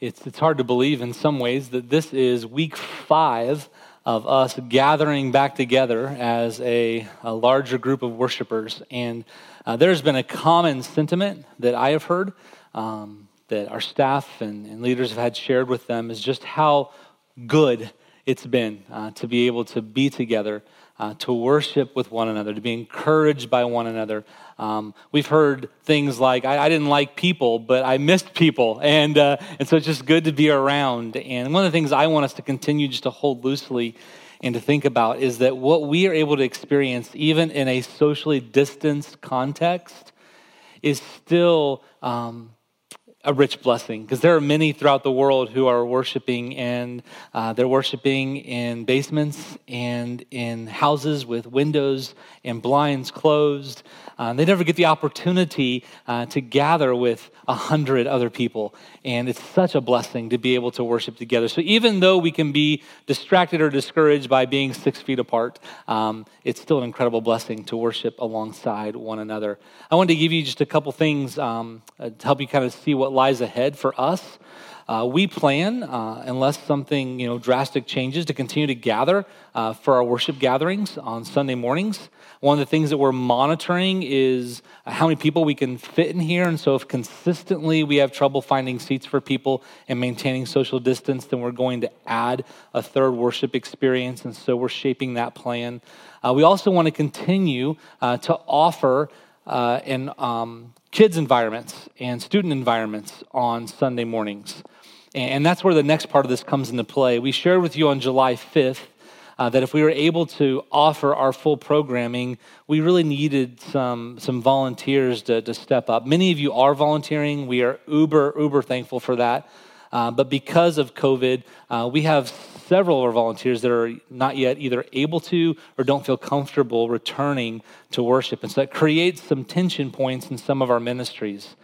it's, it's hard to believe in some ways that this is week five of us gathering back together as a, a larger group of worshipers. And uh, there's been a common sentiment that I have heard um, that our staff and, and, leaders have had shared with them is just how good it's been uh, to be able to be together, uh, to worship with one another, to be encouraged by one another, um, we've heard things like, I, I, didn't like people, but I missed people. And, uh, and so it's just good to be around. And one of the things I want us to continue just to hold loosely and to think about is that what we are able to experience, even in a socially distanced context, is still um, a rich blessing because there are many throughout the world who are worshiping and uh, they're worshiping in basements and in houses with windows and blinds closed uh, they never get the opportunity uh, to gather with a hundred other people. And it's such a blessing to be able to worship together. So even though we can be distracted or discouraged by being six feet apart, um, it's still an incredible blessing to worship alongside one another. I wanted to give you just a couple things um, uh, to help you kind of see what lies ahead for us. Uh, we plan, uh, unless something you know drastic changes, to continue to gather uh, for our worship gatherings on Sunday mornings. One of the things that we're monitoring is how many people we can fit in here. And so, if consistently we have trouble finding seats for people and maintaining social distance, then we're going to add a third worship experience. And so, we're shaping that plan. Uh, we also want to continue uh, to offer uh, in um, kids' environments and student environments on Sunday mornings. And that's where the next part of this comes into play. We shared with you on July 5th uh, that if we were able to offer our full programming, we really needed some, some volunteers to, to step up. Many of you are volunteering. We are uber, uber thankful for that. Uh, but because of COVID, uh, we have several of our volunteers that are not yet either able to or don't feel comfortable returning to worship. And so that creates some tension points in some of our ministries.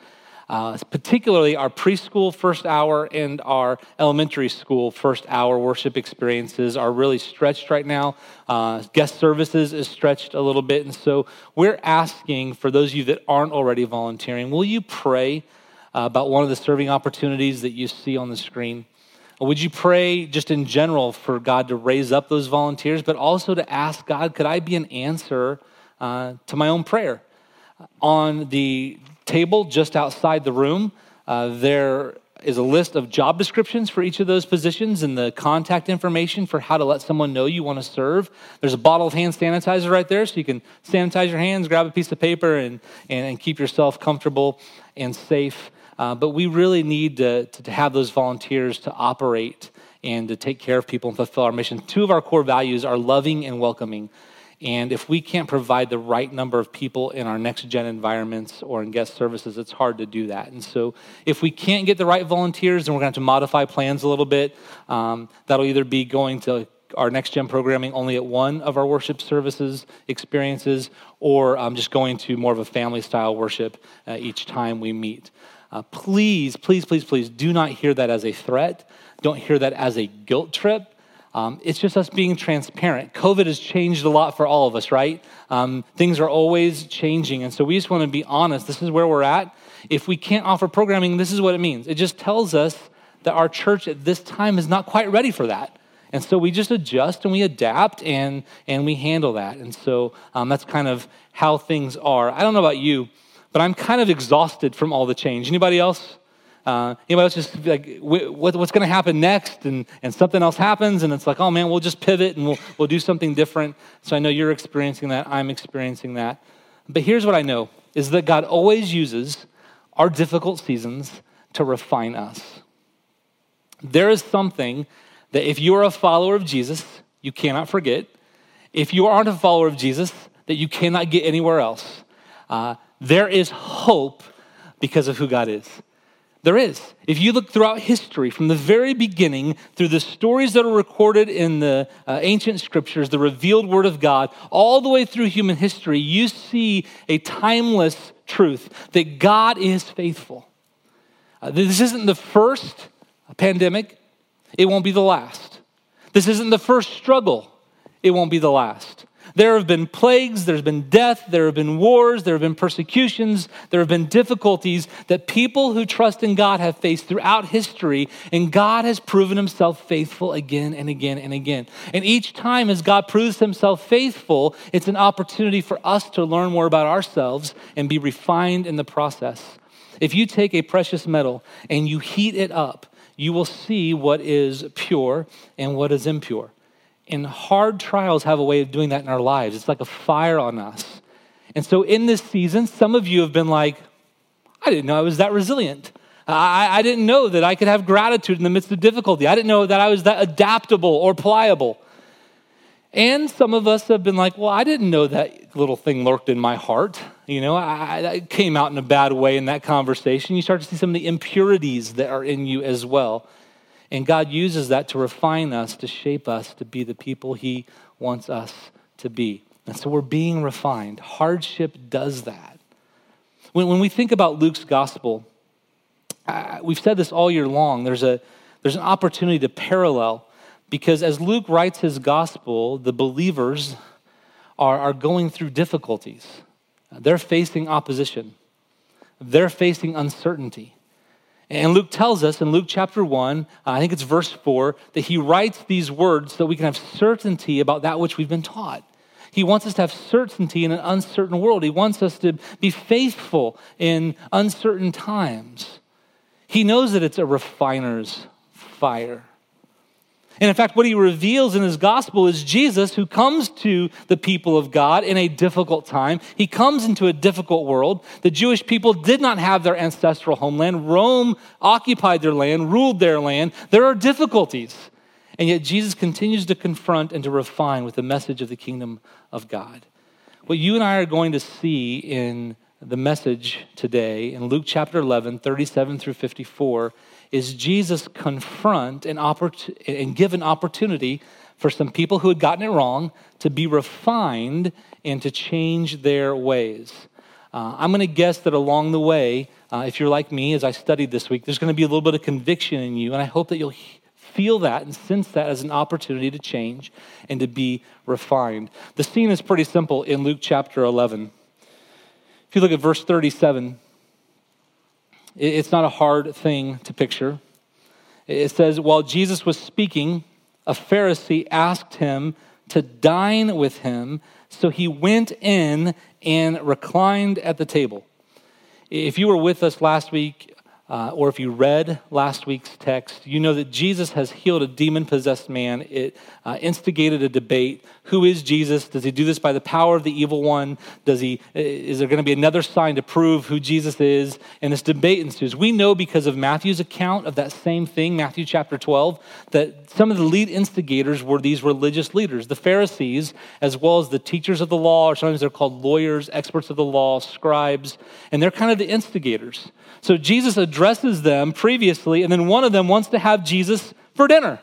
Uh, particularly our preschool first hour and our elementary school first hour worship experiences are really stretched right now. Uh, guest services is stretched a little bit. And so we're asking for those of you that aren't already volunteering, will you pray uh, about one of the serving opportunities that you see on the screen? Would you pray just in general for God to raise up those volunteers, but also to ask God, could I be an answer uh, to my own prayer? On the table just outside the room, uh, there is a list of job descriptions for each of those positions and the contact information for how to let someone know you want to serve. There's a bottle of hand sanitizer right there, so you can sanitize your hands, grab a piece of paper, and, and, and keep yourself comfortable and safe. Uh, but we really need to, to, to have those volunteers to operate and to take care of people and fulfill our mission. Two of our core values are loving and welcoming. And if we can't provide the right number of people in our next gen environments or in guest services, it's hard to do that. And so, if we can't get the right volunteers, then we're going to have to modify plans a little bit. Um, that'll either be going to our next gen programming only at one of our worship services experiences, or um, just going to more of a family style worship uh, each time we meet. Uh, please, please, please, please do not hear that as a threat. Don't hear that as a guilt trip. Um, it's just us being transparent. COVID has changed a lot for all of us, right? Um, things are always changing. And so we just want to be honest. This is where we're at. If we can't offer programming, this is what it means. It just tells us that our church at this time is not quite ready for that. And so we just adjust and we adapt and, and we handle that. And so um, that's kind of how things are. I don't know about you, but I'm kind of exhausted from all the change. Anybody else? Uh, anybody else just like, what, what's going to happen next? And, and something else happens, and it's like, oh man, we'll just pivot and we'll, we'll do something different. So I know you're experiencing that. I'm experiencing that. But here's what I know is that God always uses our difficult seasons to refine us. There is something that if you are a follower of Jesus, you cannot forget. If you aren't a follower of Jesus, that you cannot get anywhere else. Uh, there is hope because of who God is. There is. If you look throughout history, from the very beginning, through the stories that are recorded in the uh, ancient scriptures, the revealed word of God, all the way through human history, you see a timeless truth that God is faithful. Uh, this isn't the first pandemic, it won't be the last. This isn't the first struggle, it won't be the last. There have been plagues, there's been death, there have been wars, there have been persecutions, there have been difficulties that people who trust in God have faced throughout history, and God has proven himself faithful again and again and again. And each time, as God proves himself faithful, it's an opportunity for us to learn more about ourselves and be refined in the process. If you take a precious metal and you heat it up, you will see what is pure and what is impure. And hard trials have a way of doing that in our lives. It's like a fire on us. And so in this season, some of you have been like, I didn't know I was that resilient. I, I didn't know that I could have gratitude in the midst of difficulty. I didn't know that I was that adaptable or pliable. And some of us have been like, well, I didn't know that little thing lurked in my heart. You know, I, I came out in a bad way in that conversation. You start to see some of the impurities that are in you as well. And God uses that to refine us, to shape us to be the people He wants us to be. And so we're being refined. Hardship does that. When, when we think about Luke's gospel, uh, we've said this all year long, there's, a, there's an opportunity to parallel because as Luke writes his gospel, the believers are, are going through difficulties. They're facing opposition, they're facing uncertainty. And Luke tells us in Luke chapter 1, uh, I think it's verse 4, that he writes these words so that we can have certainty about that which we've been taught. He wants us to have certainty in an uncertain world. He wants us to be faithful in uncertain times. He knows that it's a refiner's fire. And in fact, what he reveals in his gospel is Jesus who comes to the people of God in a difficult time. He comes into a difficult world. The Jewish people did not have their ancestral homeland. Rome occupied their land, ruled their land. There are difficulties. And yet Jesus continues to confront and to refine with the message of the kingdom of God. What you and I are going to see in the message today in Luke chapter 11, 37 through 54 is Jesus confront and, oppor- and give an opportunity for some people who had gotten it wrong to be refined and to change their ways. Uh, I'm going to guess that along the way, uh, if you're like me, as I studied this week, there's going to be a little bit of conviction in you, and I hope that you'll feel that and sense that as an opportunity to change and to be refined. The scene is pretty simple in Luke chapter 11. If you look at verse 37, it's not a hard thing to picture. It says, while Jesus was speaking, a Pharisee asked him to dine with him, so he went in and reclined at the table. If you were with us last week, uh, or if you read last week's text, you know that Jesus has healed a demon possessed man. It uh, instigated a debate. Who is Jesus? Does he do this by the power of the evil one? Does he, is there going to be another sign to prove who Jesus is? And this debate ensues. We know because of Matthew's account of that same thing, Matthew chapter 12, that some of the lead instigators were these religious leaders, the Pharisees, as well as the teachers of the law, or sometimes they're called lawyers, experts of the law, scribes, and they're kind of the instigators. So Jesus addresses them previously, and then one of them wants to have Jesus for dinner.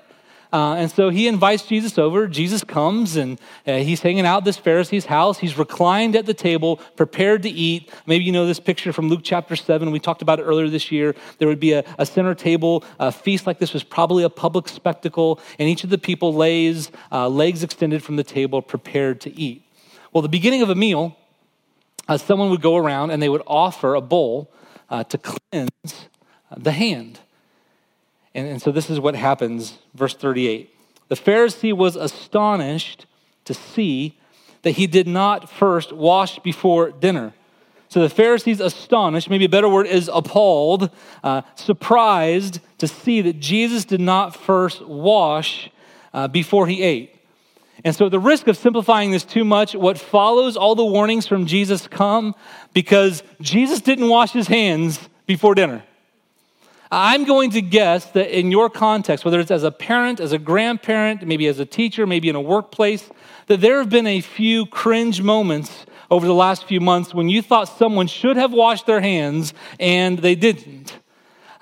Uh, and so he invites Jesus over. Jesus comes and uh, he's hanging out at this Pharisee's house. He's reclined at the table, prepared to eat. Maybe you know this picture from Luke chapter 7. We talked about it earlier this year. There would be a, a center table. A feast like this was probably a public spectacle, and each of the people lays, uh, legs extended from the table, prepared to eat. Well, the beginning of a meal, uh, someone would go around and they would offer a bowl uh, to cleanse the hand. And, and so this is what happens, verse 38. The Pharisee was astonished to see that he did not first wash before dinner. So the Pharisees astonished, maybe a better word is appalled, uh, surprised to see that Jesus did not first wash uh, before he ate. And so, the risk of simplifying this too much, what follows all the warnings from Jesus come because Jesus didn't wash his hands before dinner. I'm going to guess that in your context, whether it's as a parent, as a grandparent, maybe as a teacher, maybe in a workplace, that there have been a few cringe moments over the last few months when you thought someone should have washed their hands and they didn't.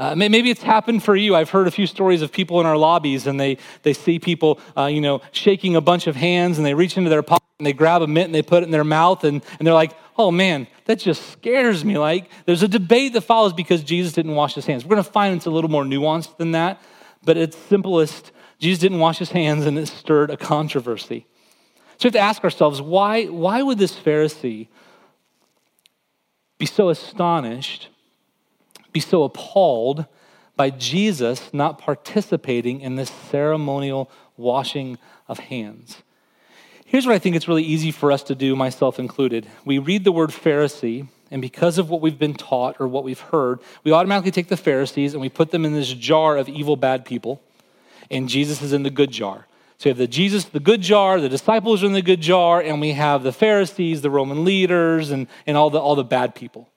Uh, maybe it's happened for you. I've heard a few stories of people in our lobbies and they, they see people, uh, you know, shaking a bunch of hands and they reach into their pocket and they grab a mint and they put it in their mouth and, and they're like, oh man, that just scares me. Like there's a debate that follows because Jesus didn't wash his hands. We're going to find it's a little more nuanced than that, but it's simplest. Jesus didn't wash his hands and it stirred a controversy. So we have to ask ourselves why, why would this Pharisee be so astonished, be so appalled by Jesus not participating in this ceremonial washing of hands? Here's what I think it's really easy for us to do, myself included. We read the word Pharisee, and because of what we've been taught or what we've heard, we automatically take the Pharisees and we put them in this jar of evil, bad people, and Jesus is in the good jar. So we have the Jesus, the good jar, the disciples are in the good jar, and we have the Pharisees, the Roman leaders, and, and all, the, all the bad people.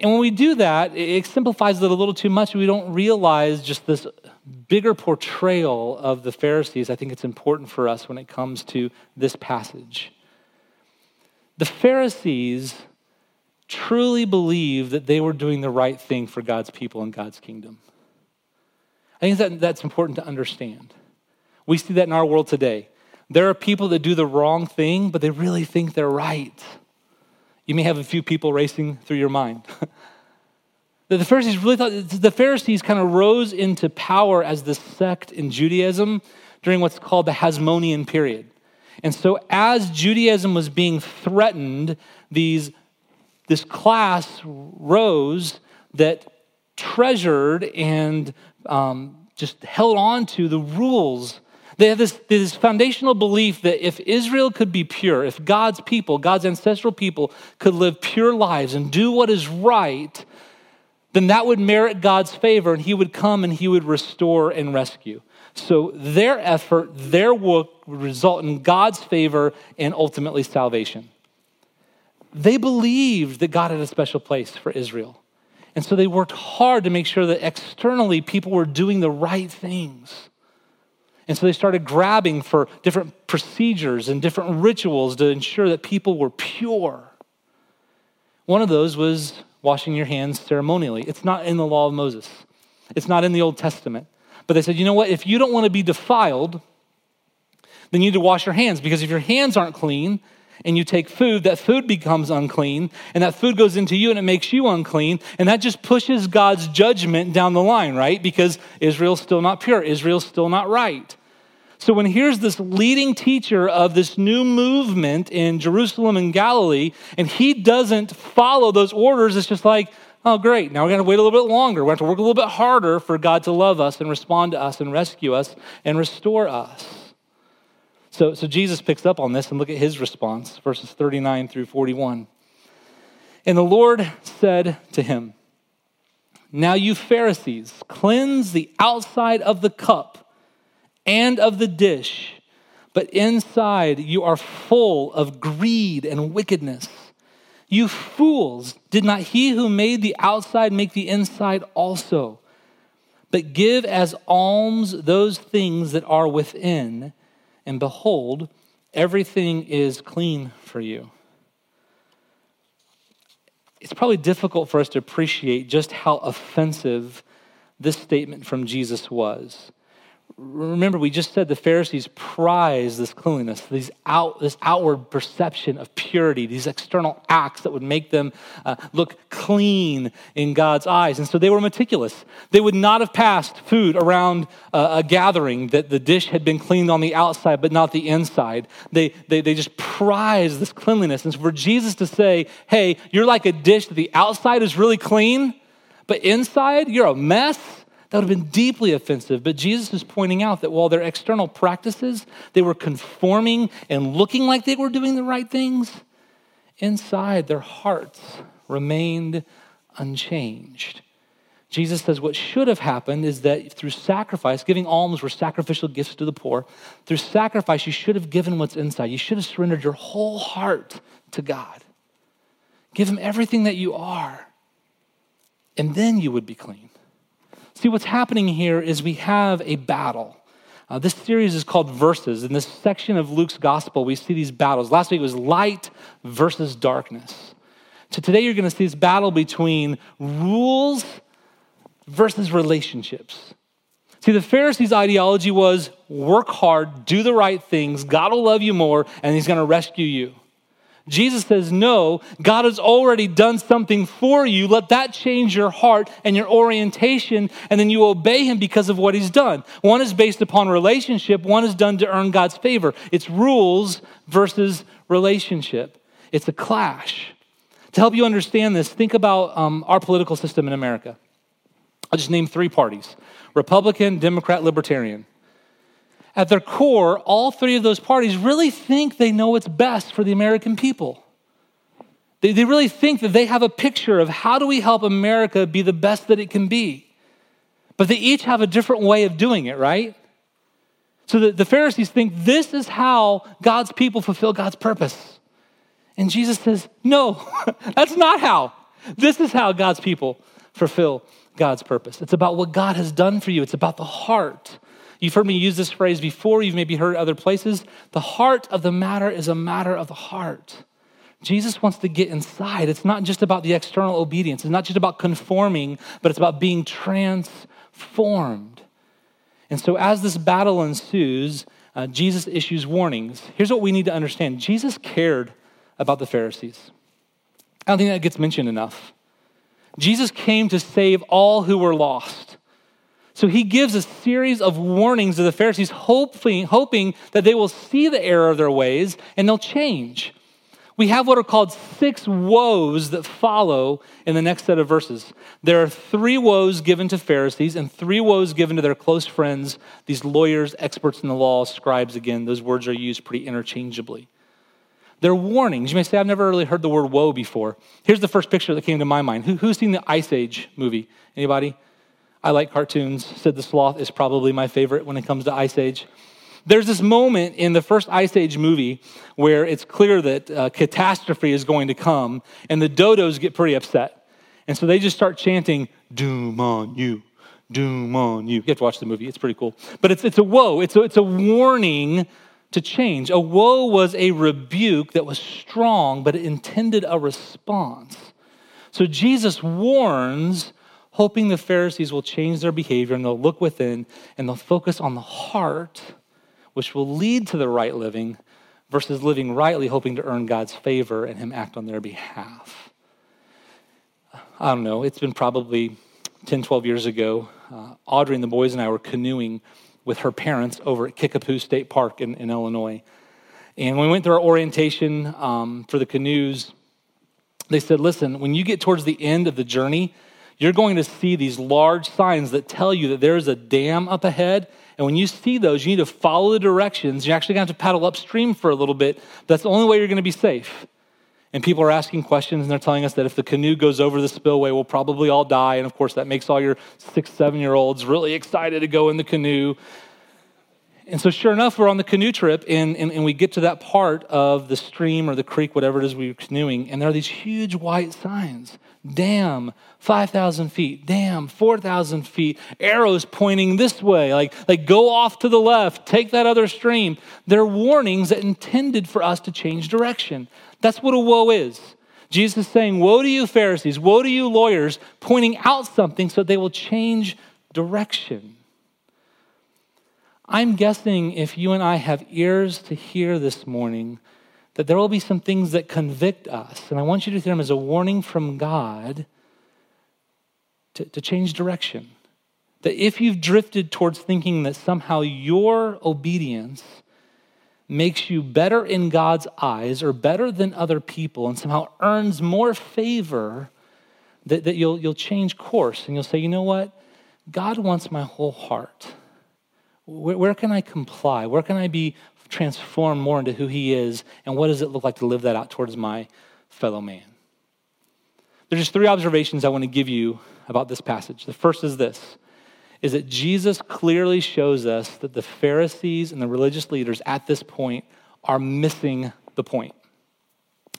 And when we do that, it simplifies it a little too much. We don't realize just this bigger portrayal of the Pharisees. I think it's important for us when it comes to this passage. The Pharisees truly believed that they were doing the right thing for God's people and God's kingdom. I think that, that's important to understand. We see that in our world today. There are people that do the wrong thing, but they really think they're right. You may have a few people racing through your mind. the Pharisees really thought the Pharisees kind of rose into power as the sect in Judaism during what's called the Hasmonean period. And so, as Judaism was being threatened, these, this class rose that treasured and um, just held on to the rules they have this, this foundational belief that if Israel could be pure, if God's people, God's ancestral people, could live pure lives and do what is right, then that would merit God's favor and He would come and He would restore and rescue. So their effort, their work would result in God's favor and ultimately salvation. They believed that God had a special place for Israel. And so they worked hard to make sure that externally people were doing the right things. And so they started grabbing for different procedures and different rituals to ensure that people were pure. One of those was washing your hands ceremonially. It's not in the law of Moses, it's not in the Old Testament. But they said, you know what? If you don't want to be defiled, then you need to wash your hands because if your hands aren't clean, and you take food, that food becomes unclean, and that food goes into you and it makes you unclean, and that just pushes God's judgment down the line, right? Because Israel's still not pure, Israel's still not right. So when here's this leading teacher of this new movement in Jerusalem and Galilee, and he doesn't follow those orders, it's just like, oh, great, now we're going to wait a little bit longer. We have to work a little bit harder for God to love us and respond to us and rescue us and restore us. So, so Jesus picks up on this and look at his response, verses 39 through 41. And the Lord said to him, Now you Pharisees, cleanse the outside of the cup and of the dish, but inside you are full of greed and wickedness. You fools, did not he who made the outside make the inside also? But give as alms those things that are within, and behold, everything is clean for you. It's probably difficult for us to appreciate just how offensive this statement from Jesus was remember we just said the pharisees prize this cleanliness these out, this outward perception of purity these external acts that would make them uh, look clean in god's eyes. And so they were meticulous. They would not have passed food around uh, a gathering that the dish had been cleaned on the outside but not the inside. They, they, they just prize this cleanliness. And so for jesus to say hey you're like a dish that the outside is really clean but inside you're a mess that would have been deeply offensive. But Jesus is pointing out that while their external practices, they were conforming and looking like they were doing the right things, inside their hearts remained unchanged. Jesus says what should have happened is that through sacrifice, giving alms were sacrificial gifts to the poor. Through sacrifice, you should have given what's inside. You should have surrendered your whole heart to God. Give Him everything that you are, and then you would be clean. See, what's happening here is we have a battle. Uh, this series is called Verses. In this section of Luke's gospel, we see these battles. Last week it was light versus darkness. So today you're going to see this battle between rules versus relationships. See, the Pharisees' ideology was work hard, do the right things, God will love you more, and He's going to rescue you. Jesus says, No, God has already done something for you. Let that change your heart and your orientation, and then you obey Him because of what He's done. One is based upon relationship, one is done to earn God's favor. It's rules versus relationship, it's a clash. To help you understand this, think about um, our political system in America. I'll just name three parties Republican, Democrat, Libertarian. At their core, all three of those parties really think they know what's best for the American people. They, they really think that they have a picture of how do we help America be the best that it can be. But they each have a different way of doing it, right? So the, the Pharisees think this is how God's people fulfill God's purpose. And Jesus says, no, that's not how. This is how God's people fulfill God's purpose. It's about what God has done for you, it's about the heart. You've heard me use this phrase before, you've maybe heard other places. The heart of the matter is a matter of the heart. Jesus wants to get inside. It's not just about the external obedience, it's not just about conforming, but it's about being transformed. And so, as this battle ensues, uh, Jesus issues warnings. Here's what we need to understand Jesus cared about the Pharisees. I don't think that gets mentioned enough. Jesus came to save all who were lost. So he gives a series of warnings to the Pharisees, hoping, hoping that they will see the error of their ways and they'll change. We have what are called six woes that follow in the next set of verses. There are three woes given to Pharisees and three woes given to their close friends, these lawyers, experts in the law, scribes again. Those words are used pretty interchangeably. They're warnings. You may say, I've never really heard the word woe before. Here's the first picture that came to my mind. Who, who's seen the Ice Age movie? Anybody? I like cartoons. Sid the Sloth is probably my favorite when it comes to Ice Age. There's this moment in the first Ice Age movie where it's clear that uh, catastrophe is going to come, and the dodos get pretty upset. And so they just start chanting, Doom on you, doom on you. You have to watch the movie, it's pretty cool. But it's, it's a woe, it's a, it's a warning to change. A woe was a rebuke that was strong, but it intended a response. So Jesus warns, hoping the Pharisees will change their behavior and they'll look within and they'll focus on the heart, which will lead to the right living, versus living rightly, hoping to earn God's favor and Him act on their behalf. I don't know, it's been probably 10, 12 years ago. Uh, Audrey and the boys and I were canoeing with her parents over at Kickapoo State Park in, in Illinois. And when we went through our orientation um, for the canoes, they said, listen, when you get towards the end of the journey, you're going to see these large signs that tell you that there's a dam up ahead. And when you see those, you need to follow the directions. You're actually going to have to paddle upstream for a little bit. That's the only way you're going to be safe. And people are asking questions and they're telling us that if the canoe goes over the spillway, we'll probably all die. And of course, that makes all your six, seven year olds really excited to go in the canoe. And so, sure enough, we're on the canoe trip and, and, and we get to that part of the stream or the creek, whatever it is we are canoeing, and there are these huge white signs. Dam 5000 feet. Dam 4000 feet. Arrows pointing this way. Like like go off to the left. Take that other stream. They're warnings that intended for us to change direction. That's what a woe is. Jesus is saying, Woe to you, Pharisees, woe to you, lawyers, pointing out something so they will change direction. I'm guessing if you and I have ears to hear this morning, that there will be some things that convict us. And I want you to hear them as a warning from God to, to change direction. That if you've drifted towards thinking that somehow your obedience makes you better in God's eyes or better than other people and somehow earns more favor, that, that you'll, you'll change course and you'll say, you know what? God wants my whole heart. Where, where can I comply? Where can I be transformed more into who He is? And what does it look like to live that out towards my fellow man? There's just three observations I want to give you about this passage. The first is this is that Jesus clearly shows us that the Pharisees and the religious leaders at this point are missing the point.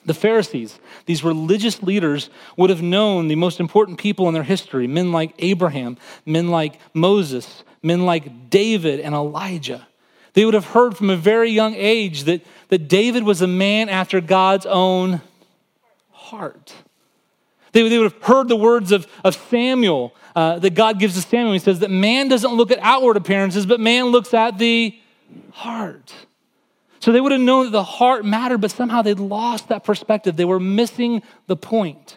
The Pharisees, these religious leaders, would have known the most important people in their history men like Abraham, men like Moses, men like David and Elijah. They would have heard from a very young age that, that David was a man after God's own heart. They, they would have heard the words of, of Samuel uh, that God gives to Samuel. He says that man doesn't look at outward appearances, but man looks at the heart. So they would have known that the heart mattered, but somehow they'd lost that perspective. They were missing the point.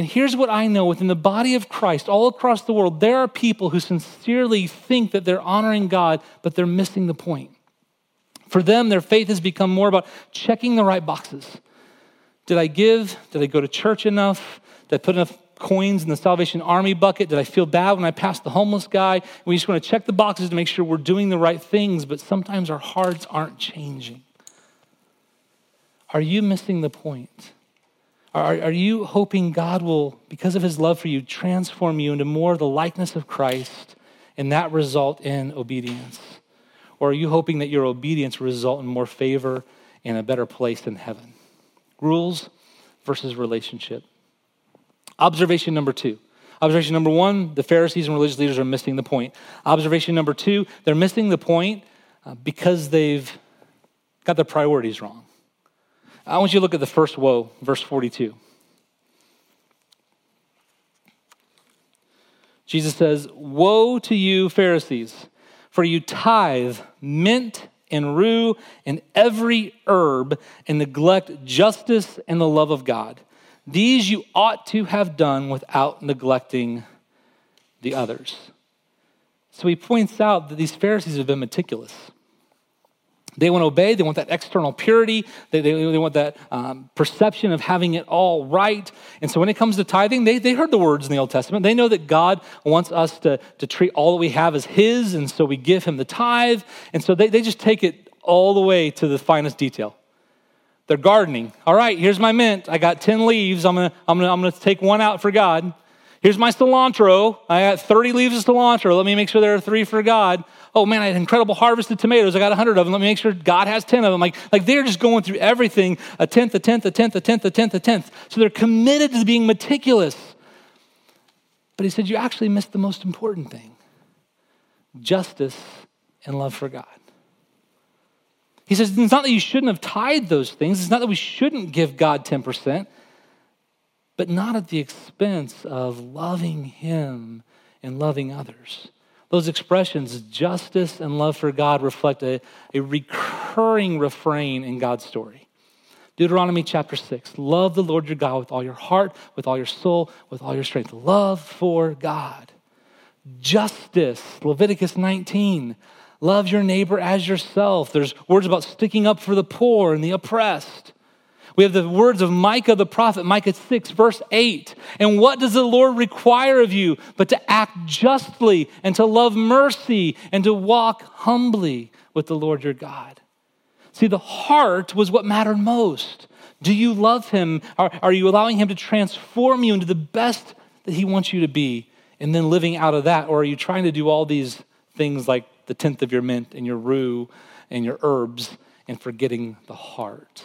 And here's what I know within the body of Christ, all across the world, there are people who sincerely think that they're honoring God, but they're missing the point. For them, their faith has become more about checking the right boxes. Did I give? Did I go to church enough? Did I put enough coins in the Salvation Army bucket? Did I feel bad when I passed the homeless guy? We just want to check the boxes to make sure we're doing the right things, but sometimes our hearts aren't changing. Are you missing the point? Are, are you hoping God will, because of his love for you, transform you into more the likeness of Christ and that result in obedience? Or are you hoping that your obedience will result in more favor and a better place in heaven? Rules versus relationship. Observation number two. Observation number one the Pharisees and religious leaders are missing the point. Observation number two they're missing the point uh, because they've got their priorities wrong. I want you to look at the first woe, verse 42. Jesus says, Woe to you, Pharisees, for you tithe mint and rue and every herb and neglect justice and the love of God. These you ought to have done without neglecting the others. So he points out that these Pharisees have been meticulous. They want to obey. They want that external purity. They, they, they want that um, perception of having it all right. And so when it comes to tithing, they, they heard the words in the Old Testament. They know that God wants us to, to treat all that we have as His, and so we give Him the tithe. And so they, they just take it all the way to the finest detail. They're gardening. All right, here's my mint. I got 10 leaves. I'm going to I'm gonna, I'm gonna take one out for God. Here's my cilantro. I got 30 leaves of cilantro. Let me make sure there are three for God oh man, I had an incredible of tomatoes. I got 100 of them. Let me make sure God has 10 of them. Like, like they're just going through everything a tenth, a tenth, a tenth, a tenth, a tenth, a tenth. So they're committed to being meticulous. But he said, You actually missed the most important thing justice and love for God. He says, It's not that you shouldn't have tied those things, it's not that we shouldn't give God 10%, but not at the expense of loving Him and loving others. Those expressions, justice and love for God, reflect a, a recurring refrain in God's story. Deuteronomy chapter 6 Love the Lord your God with all your heart, with all your soul, with all your strength. Love for God. Justice, Leviticus 19. Love your neighbor as yourself. There's words about sticking up for the poor and the oppressed. We have the words of Micah the prophet, Micah 6, verse 8. And what does the Lord require of you but to act justly and to love mercy and to walk humbly with the Lord your God? See, the heart was what mattered most. Do you love him? Are, are you allowing him to transform you into the best that he wants you to be and then living out of that? Or are you trying to do all these things like the tenth of your mint and your rue and your herbs and forgetting the heart?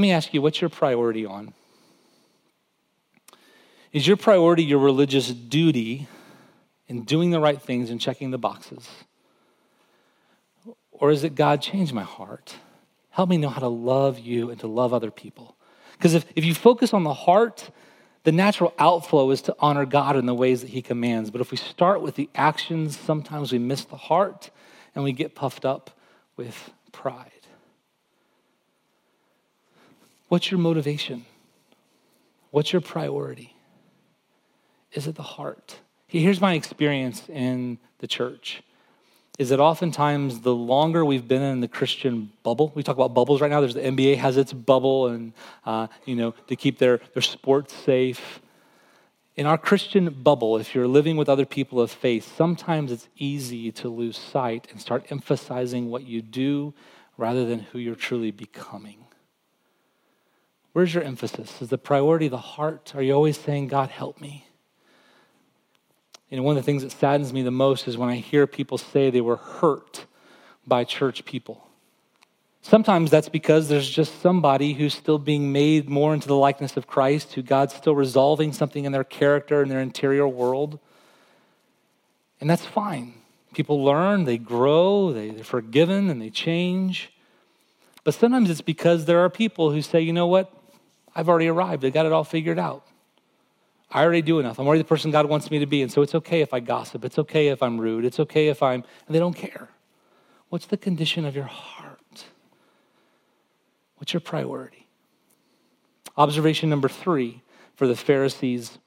Let me ask you, what's your priority on? Is your priority your religious duty in doing the right things and checking the boxes? Or is it God, change my heart? Help me know how to love you and to love other people. Because if, if you focus on the heart, the natural outflow is to honor God in the ways that He commands. But if we start with the actions, sometimes we miss the heart and we get puffed up with pride. What's your motivation? What's your priority? Is it the heart? Here's my experience in the church is that oftentimes the longer we've been in the Christian bubble, we talk about bubbles right now. There's the NBA has its bubble, and uh, you know to keep their their sports safe. In our Christian bubble, if you're living with other people of faith, sometimes it's easy to lose sight and start emphasizing what you do rather than who you're truly becoming. Where's your emphasis? Is the priority the heart? Are you always saying, God, help me? You know, one of the things that saddens me the most is when I hear people say they were hurt by church people. Sometimes that's because there's just somebody who's still being made more into the likeness of Christ, who God's still resolving something in their character and their interior world. And that's fine. People learn, they grow, they, they're forgiven, and they change. But sometimes it's because there are people who say, you know what? I've already arrived. I got it all figured out. I already do enough. I'm already the person God wants me to be. And so it's okay if I gossip. It's okay if I'm rude. It's okay if I'm, and they don't care. What's the condition of your heart? What's your priority? Observation number three for the Pharisees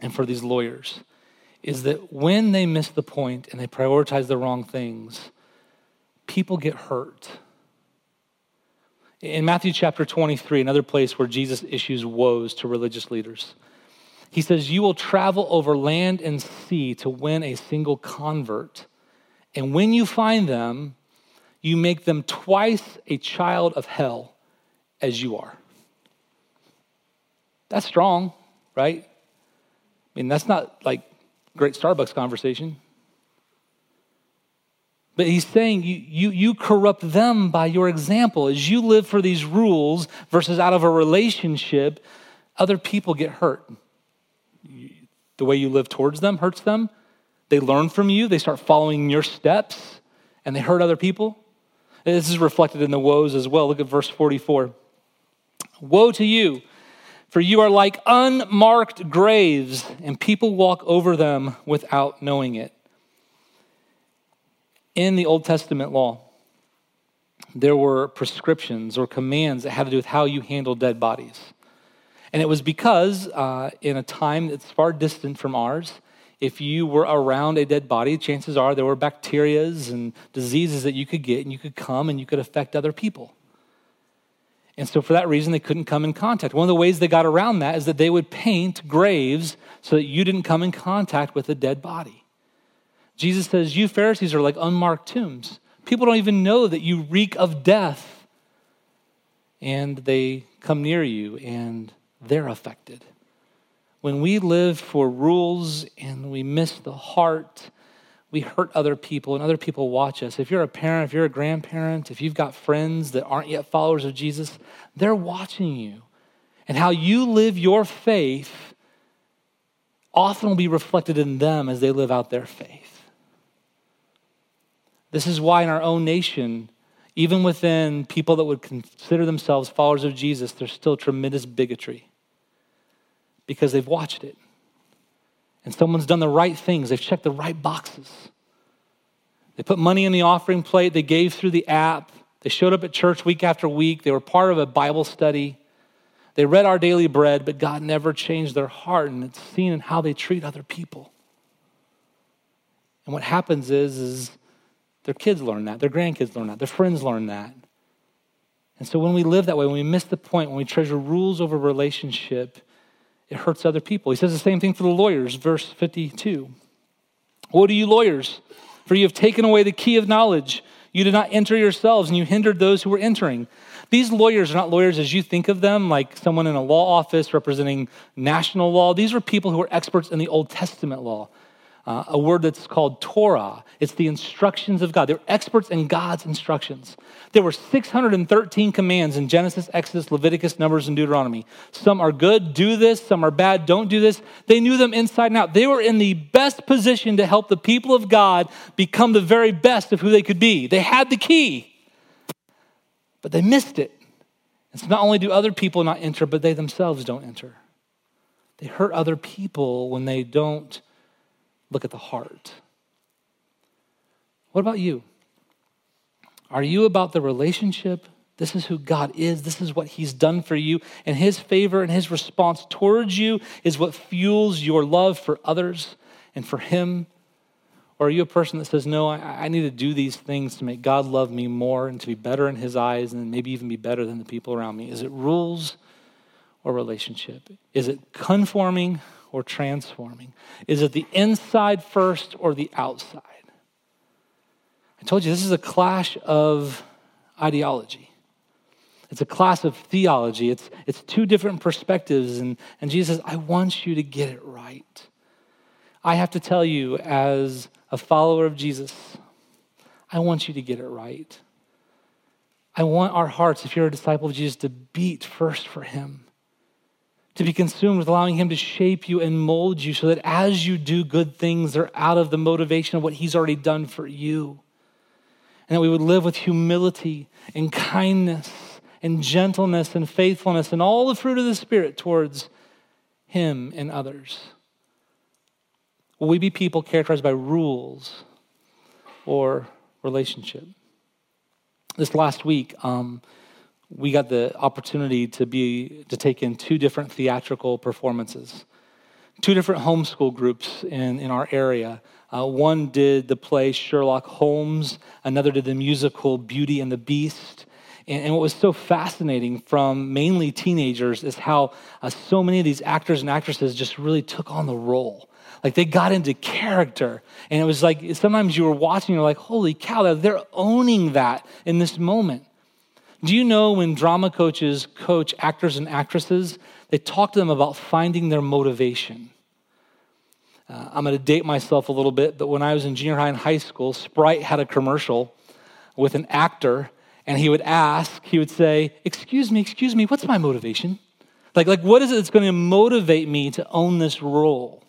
and for these lawyers is that when they miss the point and they prioritize the wrong things, people get hurt. In Matthew chapter 23, another place where Jesus issues woes to religious leaders, he says, You will travel over land and sea to win a single convert. And when you find them, you make them twice a child of hell as you are. That's strong, right? I mean, that's not like great Starbucks conversation. But he's saying you, you, you corrupt them by your example. As you live for these rules versus out of a relationship, other people get hurt. The way you live towards them hurts them. They learn from you, they start following your steps, and they hurt other people. This is reflected in the woes as well. Look at verse 44. Woe to you, for you are like unmarked graves, and people walk over them without knowing it. In the Old Testament law, there were prescriptions or commands that had to do with how you handle dead bodies. And it was because uh, in a time that's far distant from ours, if you were around a dead body, chances are there were bacterias and diseases that you could get, and you could come and you could affect other people. And so, for that reason, they couldn't come in contact. One of the ways they got around that is that they would paint graves so that you didn't come in contact with a dead body. Jesus says, You Pharisees are like unmarked tombs. People don't even know that you reek of death. And they come near you and they're affected when we live for rules and we miss the heart, we hurt other people and other people watch us. If you're a parent, if you're a grandparent, if you've got friends that aren't yet followers of Jesus, they're watching you. And how you live your faith often will be reflected in them as they live out their faith. This is why in our own nation, even within people that would consider themselves followers of Jesus, there's still tremendous bigotry because they've watched it. And someone's done the right things, they've checked the right boxes. They put money in the offering plate, they gave through the app, they showed up at church week after week, they were part of a Bible study. They read our daily bread, but God never changed their heart, and it's seen in how they treat other people. And what happens is, is their kids learn that, their grandkids learn that, their friends learn that. And so when we live that way, when we miss the point, when we treasure rules over relationship, it hurts other people. He says the same thing for the lawyers, verse 52. Woe to you, lawyers, for you have taken away the key of knowledge. You did not enter yourselves, and you hindered those who were entering. These lawyers are not lawyers as you think of them, like someone in a law office representing national law. These were people who were experts in the Old Testament law uh, a word that's called Torah. It's the instructions of God. They're experts in God's instructions. There were 613 commands in Genesis, Exodus, Leviticus, Numbers, and Deuteronomy. Some are good, do this. Some are bad, don't do this. They knew them inside and out. They were in the best position to help the people of God become the very best of who they could be. They had the key, but they missed it. And so not only do other people not enter, but they themselves don't enter. They hurt other people when they don't look at the heart. What about you? Are you about the relationship? This is who God is. This is what He's done for you. And His favor and His response towards you is what fuels your love for others and for Him. Or are you a person that says, No, I, I need to do these things to make God love me more and to be better in His eyes and maybe even be better than the people around me? Is it rules or relationship? Is it conforming or transforming? Is it the inside first or the outside? I told you this is a clash of ideology. It's a class of theology. It's, it's two different perspectives. And, and Jesus says, I want you to get it right. I have to tell you, as a follower of Jesus, I want you to get it right. I want our hearts, if you're a disciple of Jesus, to beat first for Him to be consumed with allowing Him to shape you and mold you so that as you do good things, they're out of the motivation of what He's already done for you. And that we would live with humility and kindness and gentleness and faithfulness and all the fruit of the Spirit towards Him and others. Will we be people characterized by rules or relationship? This last week, um, we got the opportunity to be to take in two different theatrical performances two different homeschool groups in, in our area uh, one did the play sherlock holmes another did the musical beauty and the beast and, and what was so fascinating from mainly teenagers is how uh, so many of these actors and actresses just really took on the role like they got into character. And it was like sometimes you were watching, you're like, holy cow, they're owning that in this moment. Do you know when drama coaches coach actors and actresses, they talk to them about finding their motivation? Uh, I'm going to date myself a little bit, but when I was in junior high and high school, Sprite had a commercial with an actor, and he would ask, he would say, Excuse me, excuse me, what's my motivation? Like, like what is it that's going to motivate me to own this role?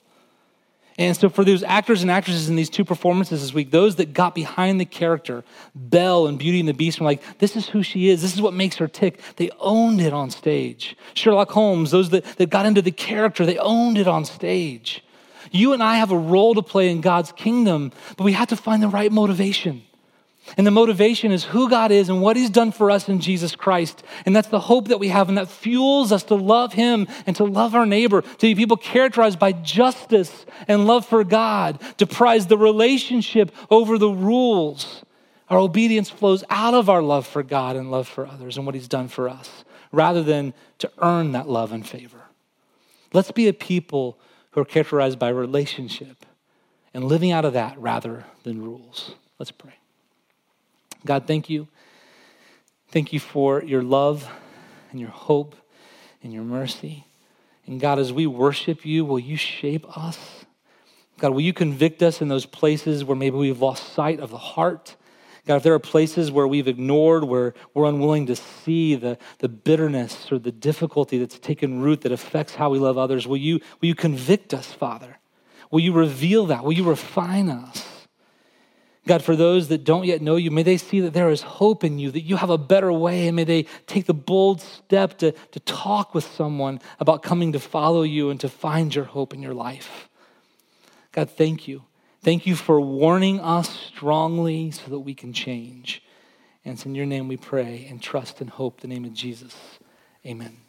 And so, for those actors and actresses in these two performances this week, those that got behind the character, Belle and Beauty and the Beast, were like, this is who she is. This is what makes her tick. They owned it on stage. Sherlock Holmes, those that, that got into the character, they owned it on stage. You and I have a role to play in God's kingdom, but we have to find the right motivation. And the motivation is who God is and what He's done for us in Jesus Christ. And that's the hope that we have, and that fuels us to love Him and to love our neighbor, to be people characterized by justice and love for God, to prize the relationship over the rules. Our obedience flows out of our love for God and love for others and what He's done for us, rather than to earn that love and favor. Let's be a people who are characterized by relationship and living out of that rather than rules. Let's pray. God, thank you. Thank you for your love and your hope and your mercy. And God, as we worship you, will you shape us? God, will you convict us in those places where maybe we've lost sight of the heart? God, if there are places where we've ignored, where we're unwilling to see the, the bitterness or the difficulty that's taken root that affects how we love others, will you, will you convict us, Father? Will you reveal that? Will you refine us? God, for those that don't yet know you, may they see that there is hope in you, that you have a better way, and may they take the bold step to, to talk with someone about coming to follow you and to find your hope in your life. God, thank you. Thank you for warning us strongly so that we can change. And it's in your name we pray and trust and hope the name of Jesus. Amen.